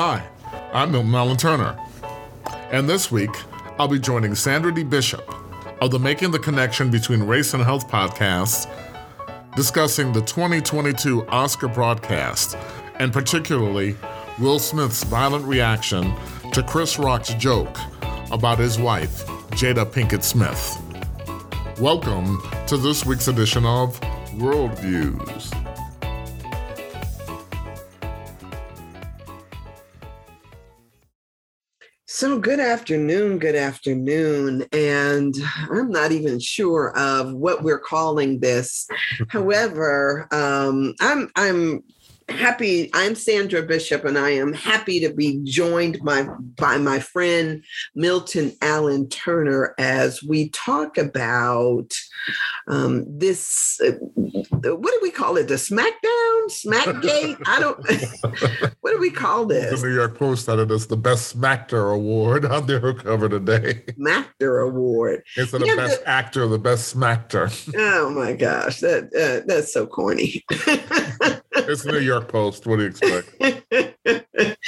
Hi, I'm Milton Allen Turner. And this week, I'll be joining Sandra D. Bishop of the Making the Connection Between Race and Health podcast, discussing the 2022 Oscar broadcast, and particularly Will Smith's violent reaction to Chris Rock's joke about his wife, Jada Pinkett Smith. Welcome to this week's edition of Worldviews. So, good afternoon, good afternoon. And I'm not even sure of what we're calling this. However, um, I'm, I'm happy. I'm Sandra Bishop, and I am happy to be joined by, by my friend Milton Allen Turner as we talk about um, this. Uh, what do we call it? The SmackDown, SmackGate. I don't. what do we call this? The New York Post said it as the best Smackter Award on their cover today. Smackter Award. It's the best the, actor, the best Smackter. Oh my gosh, that uh, that's so corny. it's the New York Post. What do you expect?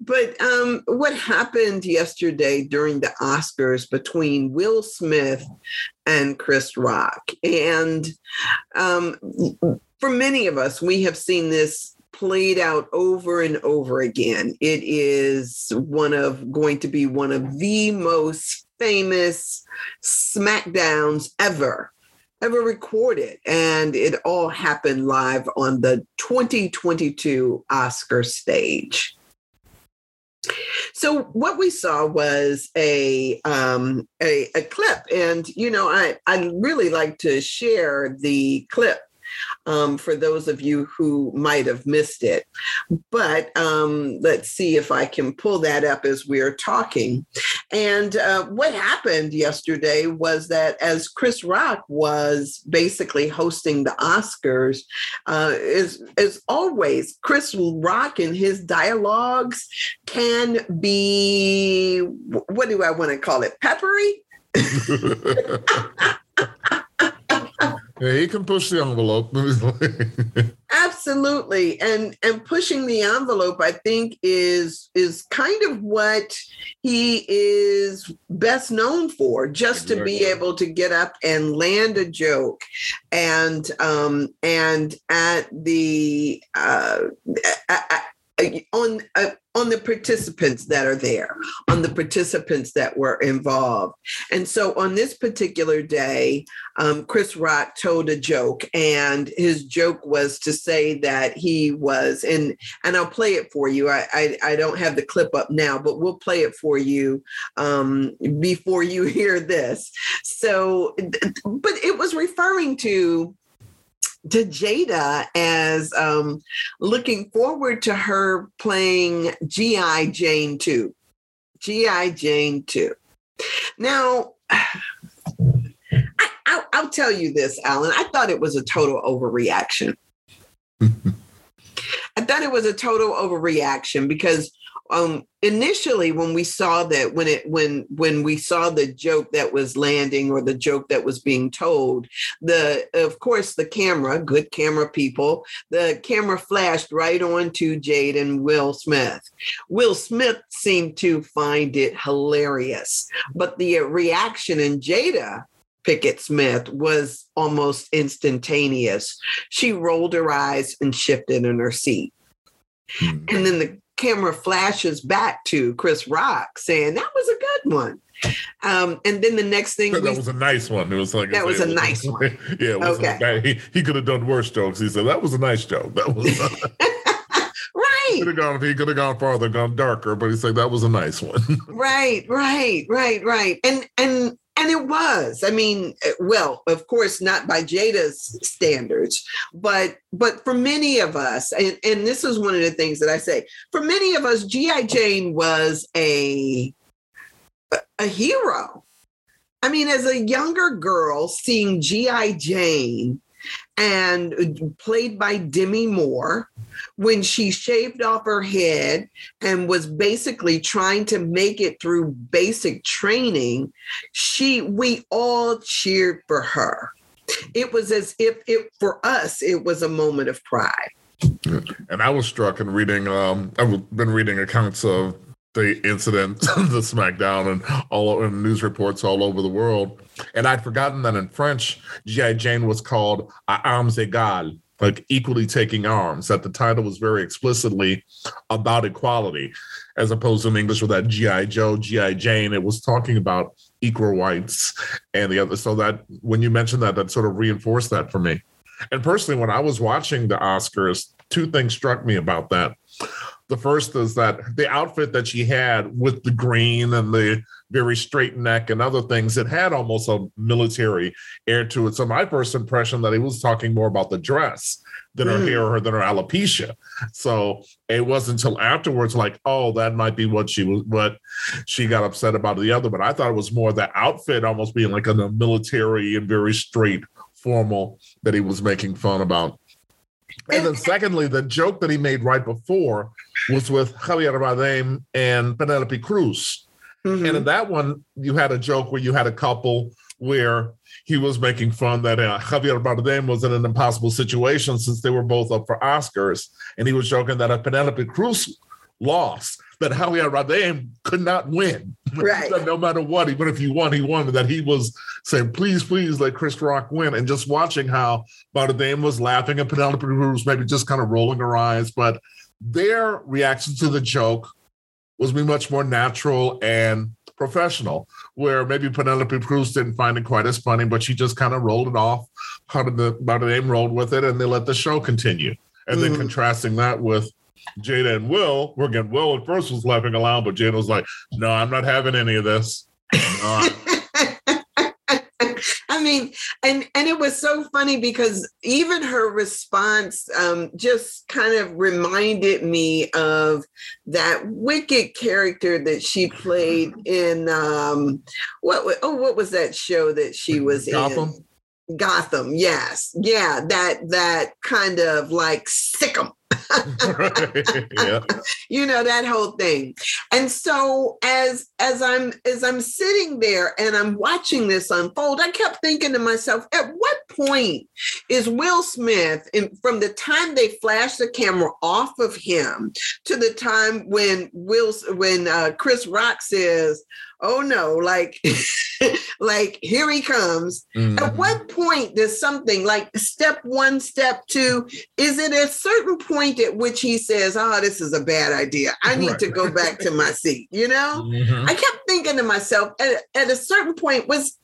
but um, what happened yesterday during the Oscars between Will Smith and Chris Rock? And um, for many of us, we have seen this played out over and over again. It is one of going to be one of the most famous SmackDowns ever ever recorded. And it all happened live on the 2022 Oscar stage. So what we saw was a um, a, a clip, and you know I I really like to share the clip um, for those of you who might have missed it. But um, let's see if I can pull that up as we're talking. And uh, what happened yesterday was that as Chris Rock was basically hosting the Oscars, uh, is as always, Chris Rock and his dialogues can be what do I want to call it? Peppery. Yeah, he can push the envelope. Absolutely. And and pushing the envelope, I think, is is kind of what he is best known for, just to be able to get up and land a joke. And um and at the uh on uh, on the participants that are there, on the participants that were involved. And so on this particular day, um, Chris Rock told a joke, and his joke was to say that he was, and and I'll play it for you. I I, I don't have the clip up now, but we'll play it for you um, before you hear this. So, but it was referring to to Jada as um, looking forward to her playing G.I. Jane 2. G.I. Jane 2. Now, I, will tell you this, Allen. I thought it was a total overreaction. I thought it was a total overreaction because um, initially when we saw that when it when when we saw the joke that was landing or the joke that was being told the of course the camera good camera people the camera flashed right on to Jada and will smith will smith seemed to find it hilarious but the reaction in jada Pinkett Smith was almost instantaneous. She rolled her eyes and shifted in her seat. Mm-hmm. And then the camera flashes back to Chris Rock saying that was a good one. Um, and then the next thing that we, was a nice one. It was like that was a nice one. yeah, okay. He, he could have done worse jokes. He said that was a nice joke. That was uh, right. Could have gone. He could have gone farther, gone darker. But he said that was a nice one. right, right, right, right. And and and it was. I mean, eh, well, of course, not by Jada's standards, but but for many of us, and, and this is one of the things that I say, for many of us, G.I. Jane was a a hero. I mean, as a younger girl, seeing G.I. Jane and uh, played by Demi Moore when she shaved off her head and was basically trying to make it through basic training she we all cheered for her it was as if it for us it was a moment of pride And I was struck in reading. Um, I've been reading accounts of the incident, the SmackDown, and all in news reports all over the world. And I'd forgotten that in French, GI Jane was called Armes Égales, like equally taking arms. That the title was very explicitly about equality, as opposed to in English with that GI Joe, GI Jane. It was talking about equal rights and the other. So that when you mentioned that, that sort of reinforced that for me. And personally, when I was watching the Oscars, two things struck me about that. The first is that the outfit that she had with the green and the very straight neck and other things, it had almost a military air to it. So my first impression that he was talking more about the dress than her mm. hair or than her alopecia. So it wasn't until afterwards, like, oh, that might be what she was, what she got upset about the other. But I thought it was more the outfit almost being like a military and very straight, formal that he was making fun about. And then, secondly, the joke that he made right before was with Javier Bardem and Penelope Cruz. Mm-hmm. And in that one, you had a joke where you had a couple where he was making fun that uh, Javier Bardem was in an impossible situation since they were both up for Oscars. And he was joking that if Penelope Cruz lost, that Javier Bardem could not win. Right. no matter what, even if he won, he won. That he was saying, please, please let Chris Rock win. And just watching how Bardem was laughing and Penelope Cruz maybe just kind of rolling her eyes. But their reaction to the joke was much more natural and professional, where maybe Penelope Cruz didn't find it quite as funny, but she just kind of rolled it off. How did the Bardem rolled with it, and they let the show continue. And mm-hmm. then contrasting that with Jada and Will, were again, Will at first was laughing aloud, but Jada was like, no, I'm not having any of this. No, I mean, and and it was so funny because even her response um, just kind of reminded me of that wicked character that she played in um, what oh what was that show that she was Gotham? in? Gotham, Gotham, yes, yeah, that that kind of like sickum yeah. you know that whole thing and so as as i'm as i'm sitting there and i'm watching this unfold i kept thinking to myself at what point is will smith in, from the time they flash the camera off of him to the time when will when uh, chris rock says oh no like like here he comes mm-hmm. at what point does something like step one step two is it a certain point at which he says oh this is a bad idea i need right. to go back to my seat you know mm-hmm. i kept thinking to myself at, at a certain point was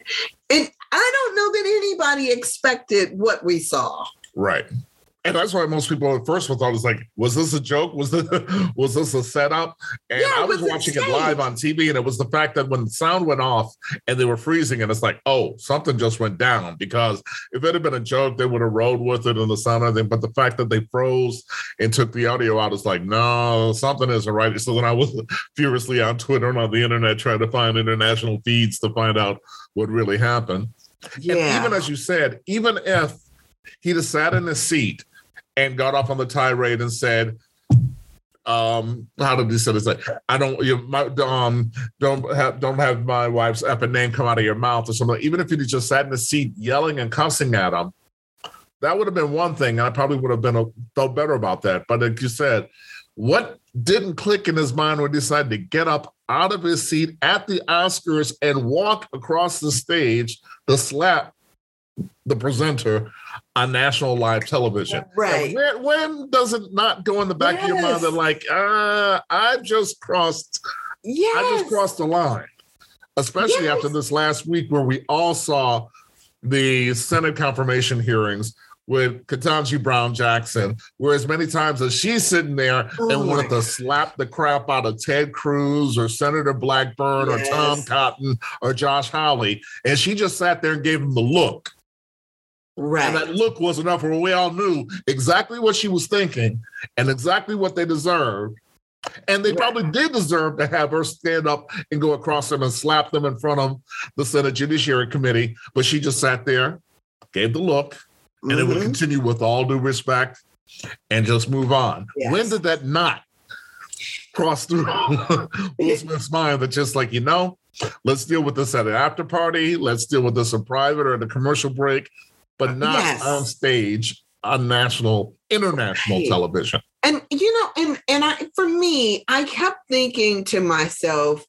it i don't know that anybody expected what we saw right and that's why most people at first thought it was like, was this a joke? Was this was this a setup? And yeah, I was, was watching insane. it live on TV, and it was the fact that when the sound went off and they were freezing, and it's like, oh, something just went down. Because if it had been a joke, they would have rolled with it and the sound and everything. But the fact that they froze and took the audio out is like, no, something isn't right. So then I was furiously on Twitter and on the internet trying to find international feeds to find out what really happened. Yeah. And even as you said, even if he'd have sat in his seat and got off on the tirade and said, um, how did he say this? Like, I don't, you my, um, don't have, don't have my wife's epic name come out of your mouth or something. Even if he just sat in the seat yelling and cussing at him, that would have been one thing. And I probably would have been a, felt better about that. But like you said, what didn't click in his mind when he decided to get up out of his seat at the Oscars and walk across the stage to slap the presenter on national live television. Right. When, when, does it not go in the back yes. of your mind that like, uh, I've just crossed, yes. I just crossed the line. Especially yes. after this last week where we all saw the Senate confirmation hearings with Ketanji Brown Jackson, where as many times as she's sitting there oh and wanted to slap the crap out of Ted Cruz or Senator Blackburn yes. or Tom Cotton or Josh Hawley, and she just sat there and gave him the look. Right. And that look was enough where we all knew exactly what she was thinking and exactly what they deserved. And they right. probably did deserve to have her stand up and go across them and slap them in front of the Senate Judiciary Committee. But she just sat there, gave the look, and mm-hmm. it would mm-hmm. continue with all due respect and just move on. Yes. When did that not cross through Will Smith's mind that just like, you know, let's deal with this at an after party, let's deal with this in private or at a commercial break, but not yes. on stage on national, international right. television. And you know, and and I for me, I kept thinking to myself,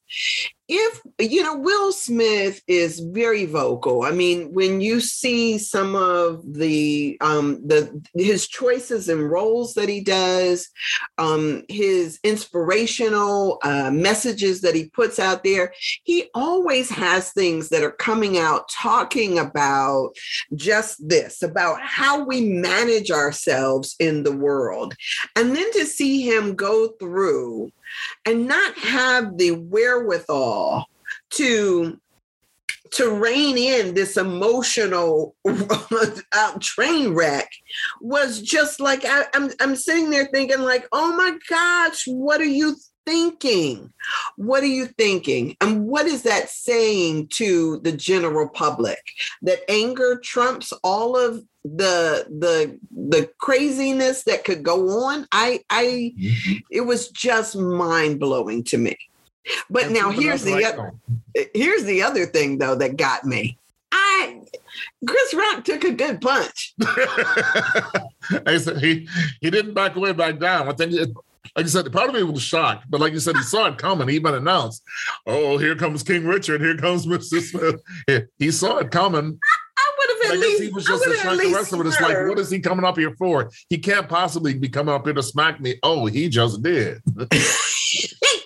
if you know will smith is very vocal. I mean when you see some of the um the his choices and roles that he does um his inspirational uh, messages that he puts out there he always has things that are coming out talking about just this about how we manage ourselves in the world. And then to see him go through and not have the wherewithal to to rein in this emotional uh, train wreck was just like I, I'm I'm sitting there thinking like, oh my gosh, what are you thinking? What are you thinking? And what is that saying to the general public? That anger trumps all of the the the craziness that could go on. I I mm-hmm. it was just mind-blowing to me. But That's now here's the other, here's the other thing though that got me. I Chris Rock took a good punch. He he didn't back away, back down. I think, it, like you said, part of me was shocked, but like you said, he saw it coming. He even announced, "Oh, here comes King Richard. Here comes Mr. Smith." He, saw it coming. I would have at least. He was just like the rest of it. It's like, what is he coming up here for? He can't possibly be coming up here to smack me. Oh, he just did.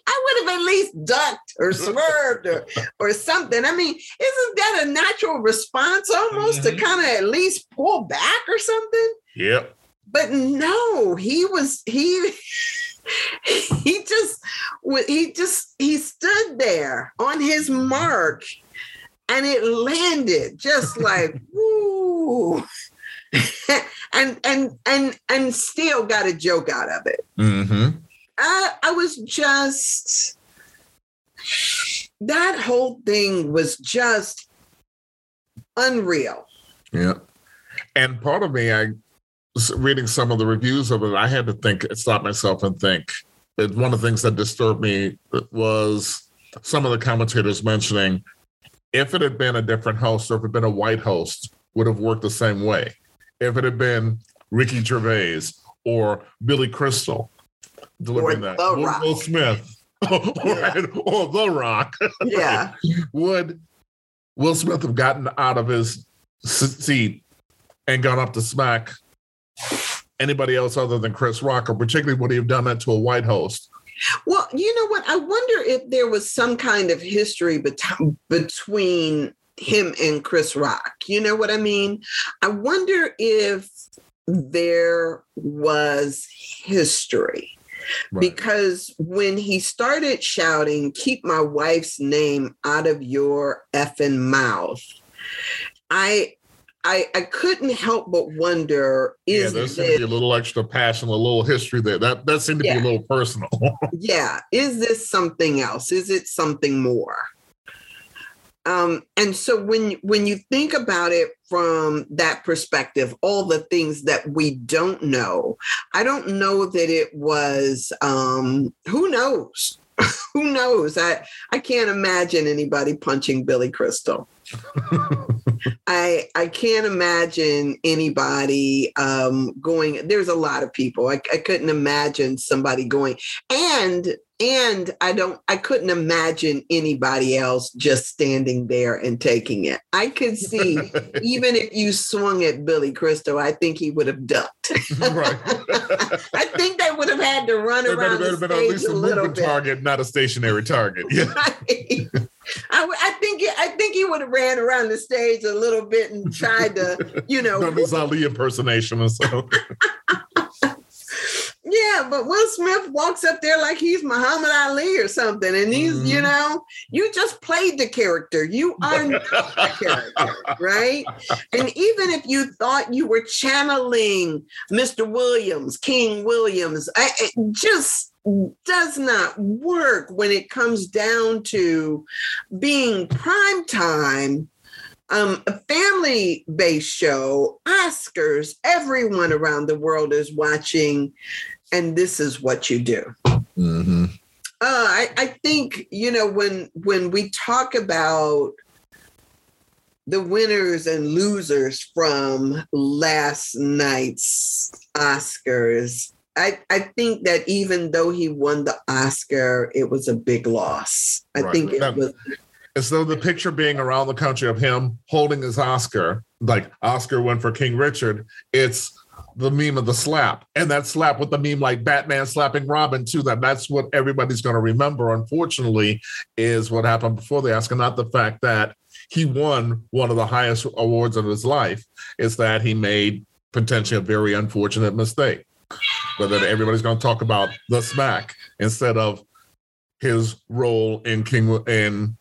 I would have at least ducked or swerved or, or something. I mean, isn't that a natural response almost mm-hmm. to kind of at least pull back or something? Yep. But no, he was he he just he just he stood there on his mark and it landed just like woo and and and and still got a joke out of it mm-hmm. I, I was just that whole thing was just unreal. Yeah. And part of me, I reading some of the reviews of it, I had to think, stop myself and think. It, one of the things that disturbed me uh, was some of the commentators mentioning if it had been a different host or if it had been a white host, would have worked the same way. If it had been Ricky Gervais or Billy Crystal delivering that, or Will Smith yeah. or The Rock, yeah, would Will Smith have gotten out of his seat and gone up to smack anybody else other than Chris Rock, or particularly would he have done that to a white host? Well, you know what? I wonder if there was some kind of history bet- between him and Chris Rock. You know what I mean? I wonder if there was history. Right. Because when he started shouting, keep my wife's name out of your effing mouth, I I, I couldn't help but wonder is yeah, there seemed to be a little extra passion, a little history there. That that seemed to yeah. be a little personal. yeah. Is this something else? Is it something more? Um, and so when when you think about it from that perspective, all the things that we don't know, I don't know that it was um, who knows? who knows? I I can't imagine anybody punching Billy Crystal. I I can't imagine anybody um, going. There's a lot of people. I, I couldn't imagine somebody going. And and I don't. I couldn't imagine anybody else just standing there and taking it. I could see even if you swung at Billy Crystal, I think he would have ducked. right. I think they would have had to run there around better, the better, stage at least a, bit. target, not a stationary target. Yeah. Right. I, I, think I think he would have ran around the stage a little bit and tried to, you know, done his Ali impersonation or so. yeah, but Will Smith walks up there like he's Muhammad Ali or something, and he's, mm-hmm. you know, you just played the character. You are not the character, right? And even if you thought you were channeling Mr. Williams, King Williams, I, just does not work when it comes down to being prime time um, a family based show, Oscars, everyone around the world is watching, and this is what you do. Mm-hmm. Uh, I, I think you know when when we talk about the winners and losers from last night's Oscars. I, I think that even though he won the Oscar, it was a big loss. I right. think it was. Instead of the picture being around the country of him holding his Oscar, like Oscar went for King Richard, it's the meme of the slap and that slap with the meme like batman slapping robin to them that's what everybody's going to remember unfortunately is what happened before the oscar not the fact that he won one of the highest awards of his life is that he made potentially a very unfortunate mistake but then everybody's going to talk about the smack instead of his role in king in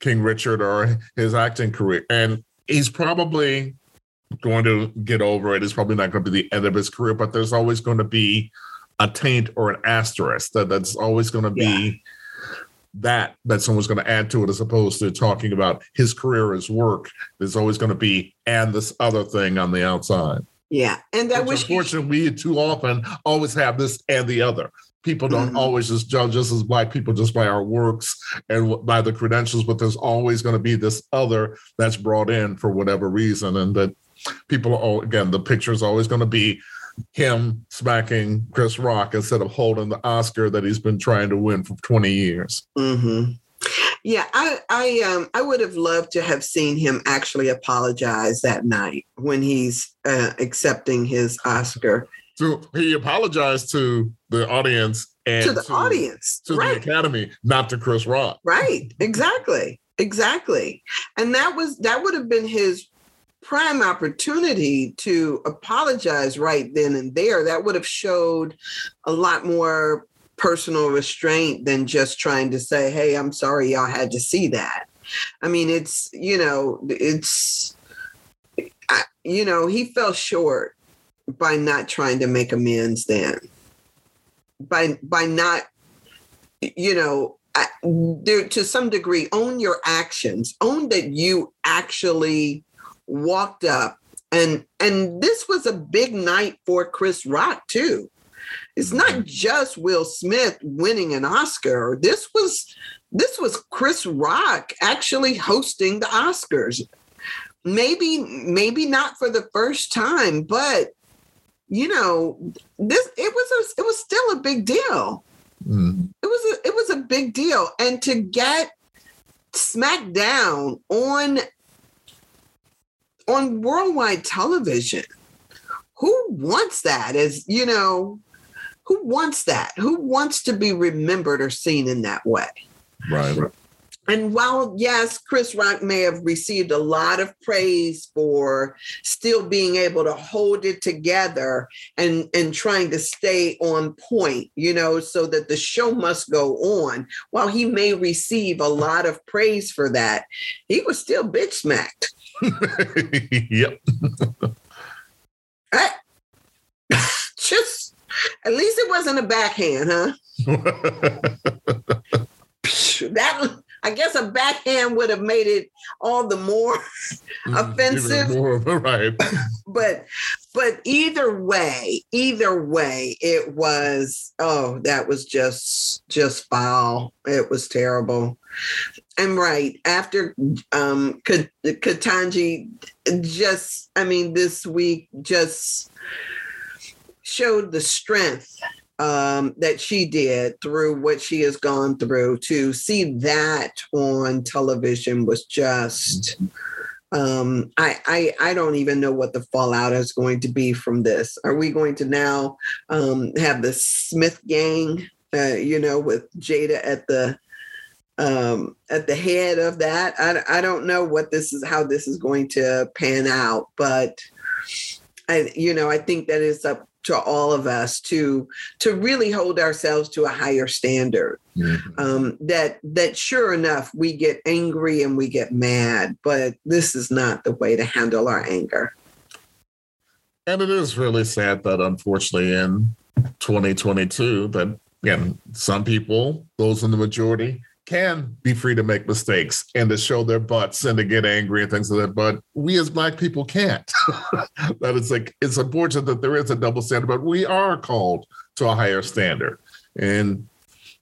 king richard or his acting career and he's probably going to get over it. It's probably not going to be the end of his career, but there's always going to be a taint or an asterisk that that's always going to be yeah. that that someone's going to add to it as opposed to talking about his career, his work. There's always going to be and this other thing on the outside. Yeah, and that was unfortunately we too often always have this and the other. People don't mm-hmm. always just judge us as black people just by our works and by the credentials, but there's always going to be this other that's brought in for whatever reason, and that people are again the picture is always going to be him smacking Chris Rock instead of holding the Oscar that he's been trying to win for 20 years. Mm-hmm. Yeah, I I um I would have loved to have seen him actually apologize that night when he's uh, accepting his Oscar. So he apologized to the audience and to the to, audience, to right. the Academy, not to Chris Rock. Right. Exactly. Exactly. And that was that would have been his prime opportunity to apologize right then and there. That would have showed a lot more personal restraint than just trying to say, hey, I'm sorry y'all had to see that. I mean, it's, you know, it's, I, you know, he fell short by not trying to make amends then. By, by not, you know, there, to some degree, own your actions, own that you actually walked up and and this was a big night for Chris Rock too. It's not mm-hmm. just Will Smith winning an Oscar. This was this was Chris Rock actually hosting the Oscars. Maybe maybe not for the first time, but you know, this it was a, it was still a big deal. Mm. It was a it was a big deal and to get smacked down on on worldwide television. Who wants that? As you know, who wants that? Who wants to be remembered or seen in that way? Right. And while, yes, Chris Rock may have received a lot of praise for still being able to hold it together and, and trying to stay on point, you know, so that the show must go on, while he may receive a lot of praise for that, he was still bitch smacked. yep. I, just at least it wasn't a backhand, huh? that I guess a backhand would have made it all the more mm, offensive. More, right. but but either way, either way, it was oh, that was just just foul. It was terrible. I'm right. After um Ketanji just I mean this week just showed the strength um, that she did through what she has gone through to see that on television was just um, I, I I don't even know what the fallout is going to be from this. Are we going to now um, have the Smith gang, uh, you know, with Jada at the um, at the head of that? I, I don't know what this is, how this is going to pan out, but I you know I think that is up to all of us to to really hold ourselves to a higher standard mm-hmm. um, that that sure enough we get angry and we get mad but this is not the way to handle our anger and it is really sad that unfortunately in 2022 that again some people those in the majority can be free to make mistakes and to show their butts and to get angry and things like that. But we as black people can't. that it's like it's unfortunate that there is a double standard, but we are called to a higher standard. And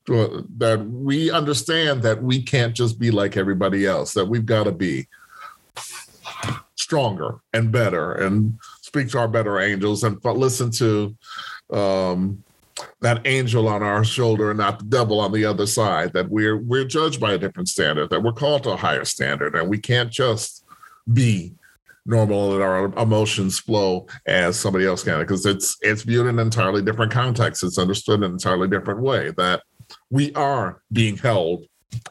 that we understand that we can't just be like everybody else, that we've got to be stronger and better and speak to our better angels and listen to um, that angel on our shoulder and not the devil on the other side that we're we're judged by a different standard that we're called to a higher standard and we can't just be normal and our emotions flow as somebody else can because it's it's viewed in an entirely different context it's understood in an entirely different way that we are being held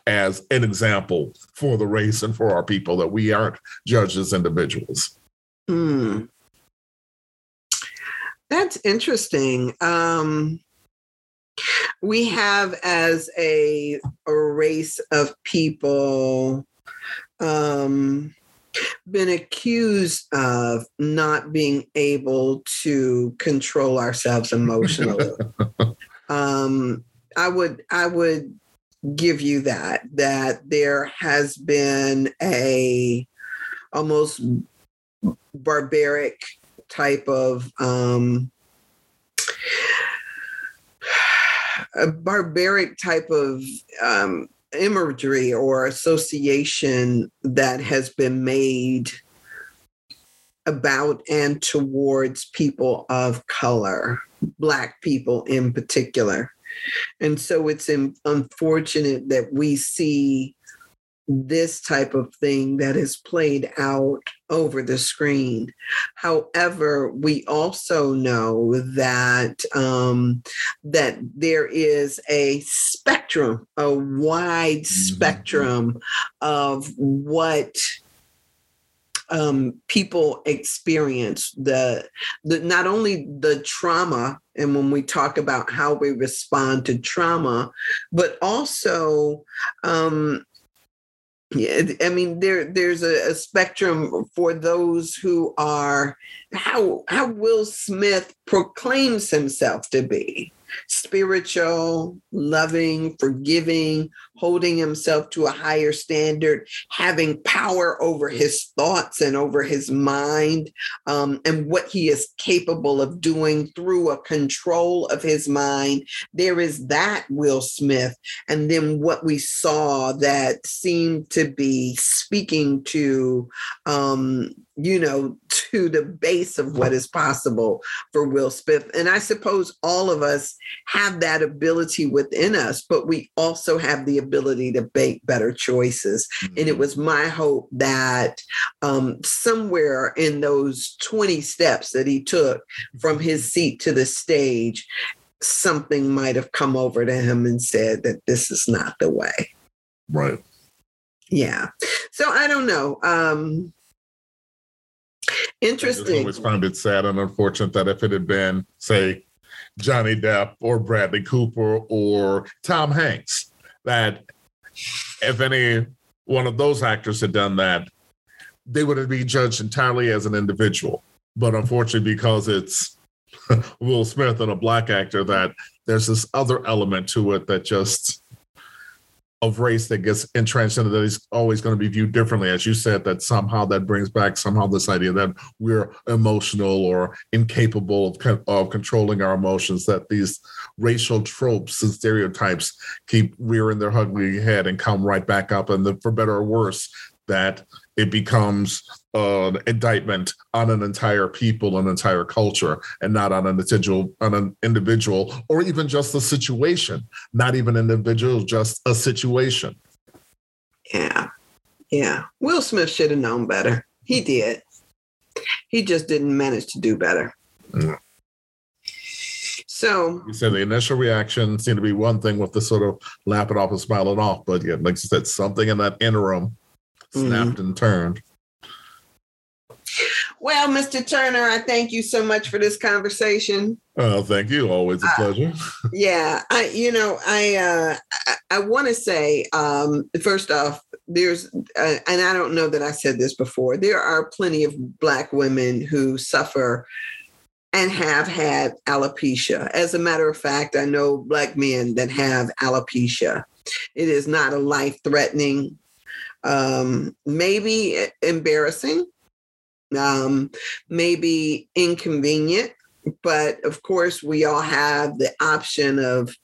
as an example for the race and for our people that we aren't judged as individuals Hmm. That's interesting. Um, we have as a, a race of people um, been accused of not being able to control ourselves emotionally. um, I would I would give you that that there has been a almost barbaric type of um, a barbaric type of um, imagery or association that has been made about and towards people of color, Black people in particular. And so it's unfortunate that we see this type of thing that is played out over the screen. However, we also know that um, that there is a spectrum, a wide mm-hmm. spectrum of what um, people experience the, the not only the trauma and when we talk about how we respond to trauma but also um, yeah, I mean there there's a, a, spectrum for those who are how how Will Smith proclaims himself to be spiritual, loving, forgiving, holding himself to a higher standard, having power over his thoughts and over his mind, um, and what he is capable of doing through a control of his mind. There is that Will Smith. And then what we saw that seemed to be speaking to um, you know, to the base of what is possible for Will Smith. And I suppose all of us have that ability within us, but we also have the ability to make better choices. Mm-hmm. And it mm-hmm. was my hope that um, somewhere in those 20 steps that he took from his seat to the stage, something might have come over to him and said that this is not the way. Right. Yeah. So I don't know. Um, Interesting. I always found it sad and unfortunate that if it had been, say, Johnny Depp or Bradley Cooper or Tom Hanks, that if any one of those actors had done that, they would have been judged entirely as an individual. But unfortunately, because it's Will Smith and a black actor, that there's this other element to it that just of race that gets entrenched into that is always going to be viewed differently. As you said, that somehow that brings back somehow this idea that we're emotional or incapable of, of controlling our emotions, that these racial tropes and stereotypes keep rearing their ugly head and come right back up. And the, for better or worse, that it becomes an indictment on an entire people, an entire culture, and not on an individual, on an individual, or even just a situation. Not even an individual, just a situation. Yeah, yeah. Will Smith should have known better. He did. He just didn't manage to do better. Mm. So you said the initial reaction seemed to be one thing with the sort of lap it off and smile it off, but yeah, like you said, something in that interim snapped mm-hmm. and turned. Well, Mr. Turner, I thank you so much for this conversation. Oh, thank you. Always a uh, pleasure. Uh, yeah, I, you know, I, uh, I, I want to say, um, first off, there's, uh, and I don't know that I said this before. There are plenty of Black women who suffer and have had alopecia. As a matter of fact, I know Black men that have alopecia. It is not a life threatening um, maybe embarrassing, um, maybe inconvenient, but of course, we all have the option of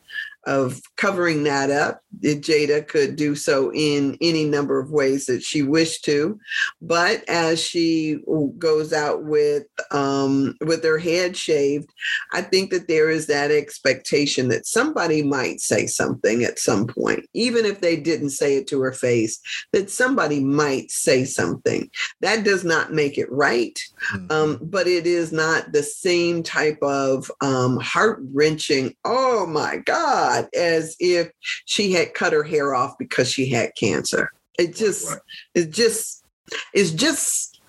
of covering that up. Jada could do so in any number of ways that she wished to, but as she goes out with um, with her head shaved, I think that there is that expectation that somebody might say something at some point, even if they didn't say it to her face, that somebody might say something. That does not make it right, mm-hmm. um, but it is not the same type of um, heart wrenching. Oh my God! As if she had cut her hair off because she had cancer. It just, right. it just, it's just,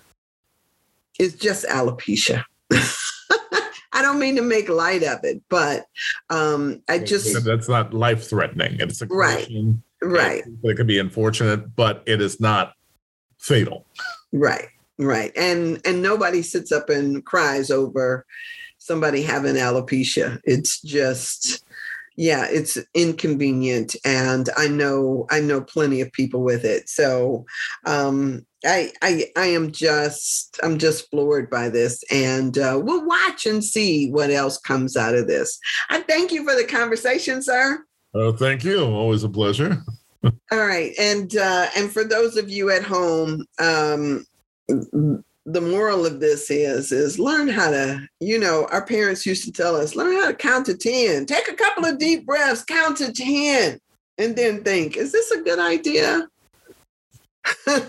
it's just alopecia. I don't mean to make light of it, but um, I just that's not life threatening. It's a right, right. It could be unfortunate, but it is not fatal. Right, right. And and nobody sits up and cries over somebody having alopecia. It's just yeah it's inconvenient and i know i know plenty of people with it so um i i i am just i'm just floored by this and uh, we'll watch and see what else comes out of this. I thank you for the conversation sir. Oh thank you. Always a pleasure. All right and uh and for those of you at home um the moral of this is is learn how to you know our parents used to tell us learn how to count to 10 take a couple of deep breaths count to 10 and then think is this a good idea?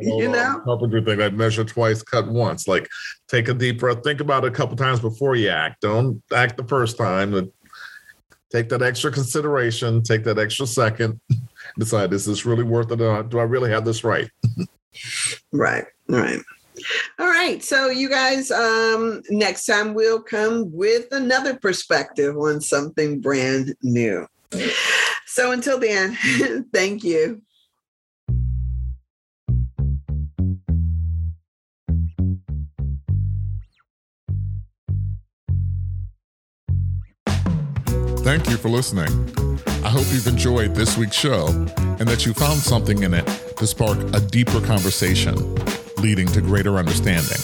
You know? Carpenter thing that measure twice cut once. Like take a deep breath think about it a couple times before you act. Don't act the first time take that extra consideration take that extra second decide is this really worth it or not? Do i really have this right? Right right all right. So, you guys, um, next time we'll come with another perspective on something brand new. So, until then, thank you. Thank you for listening. I hope you've enjoyed this week's show and that you found something in it to spark a deeper conversation leading to greater understanding.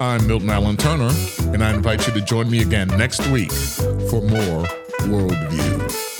I'm Milton Allen Turner, and I invite you to join me again next week for more Worldview.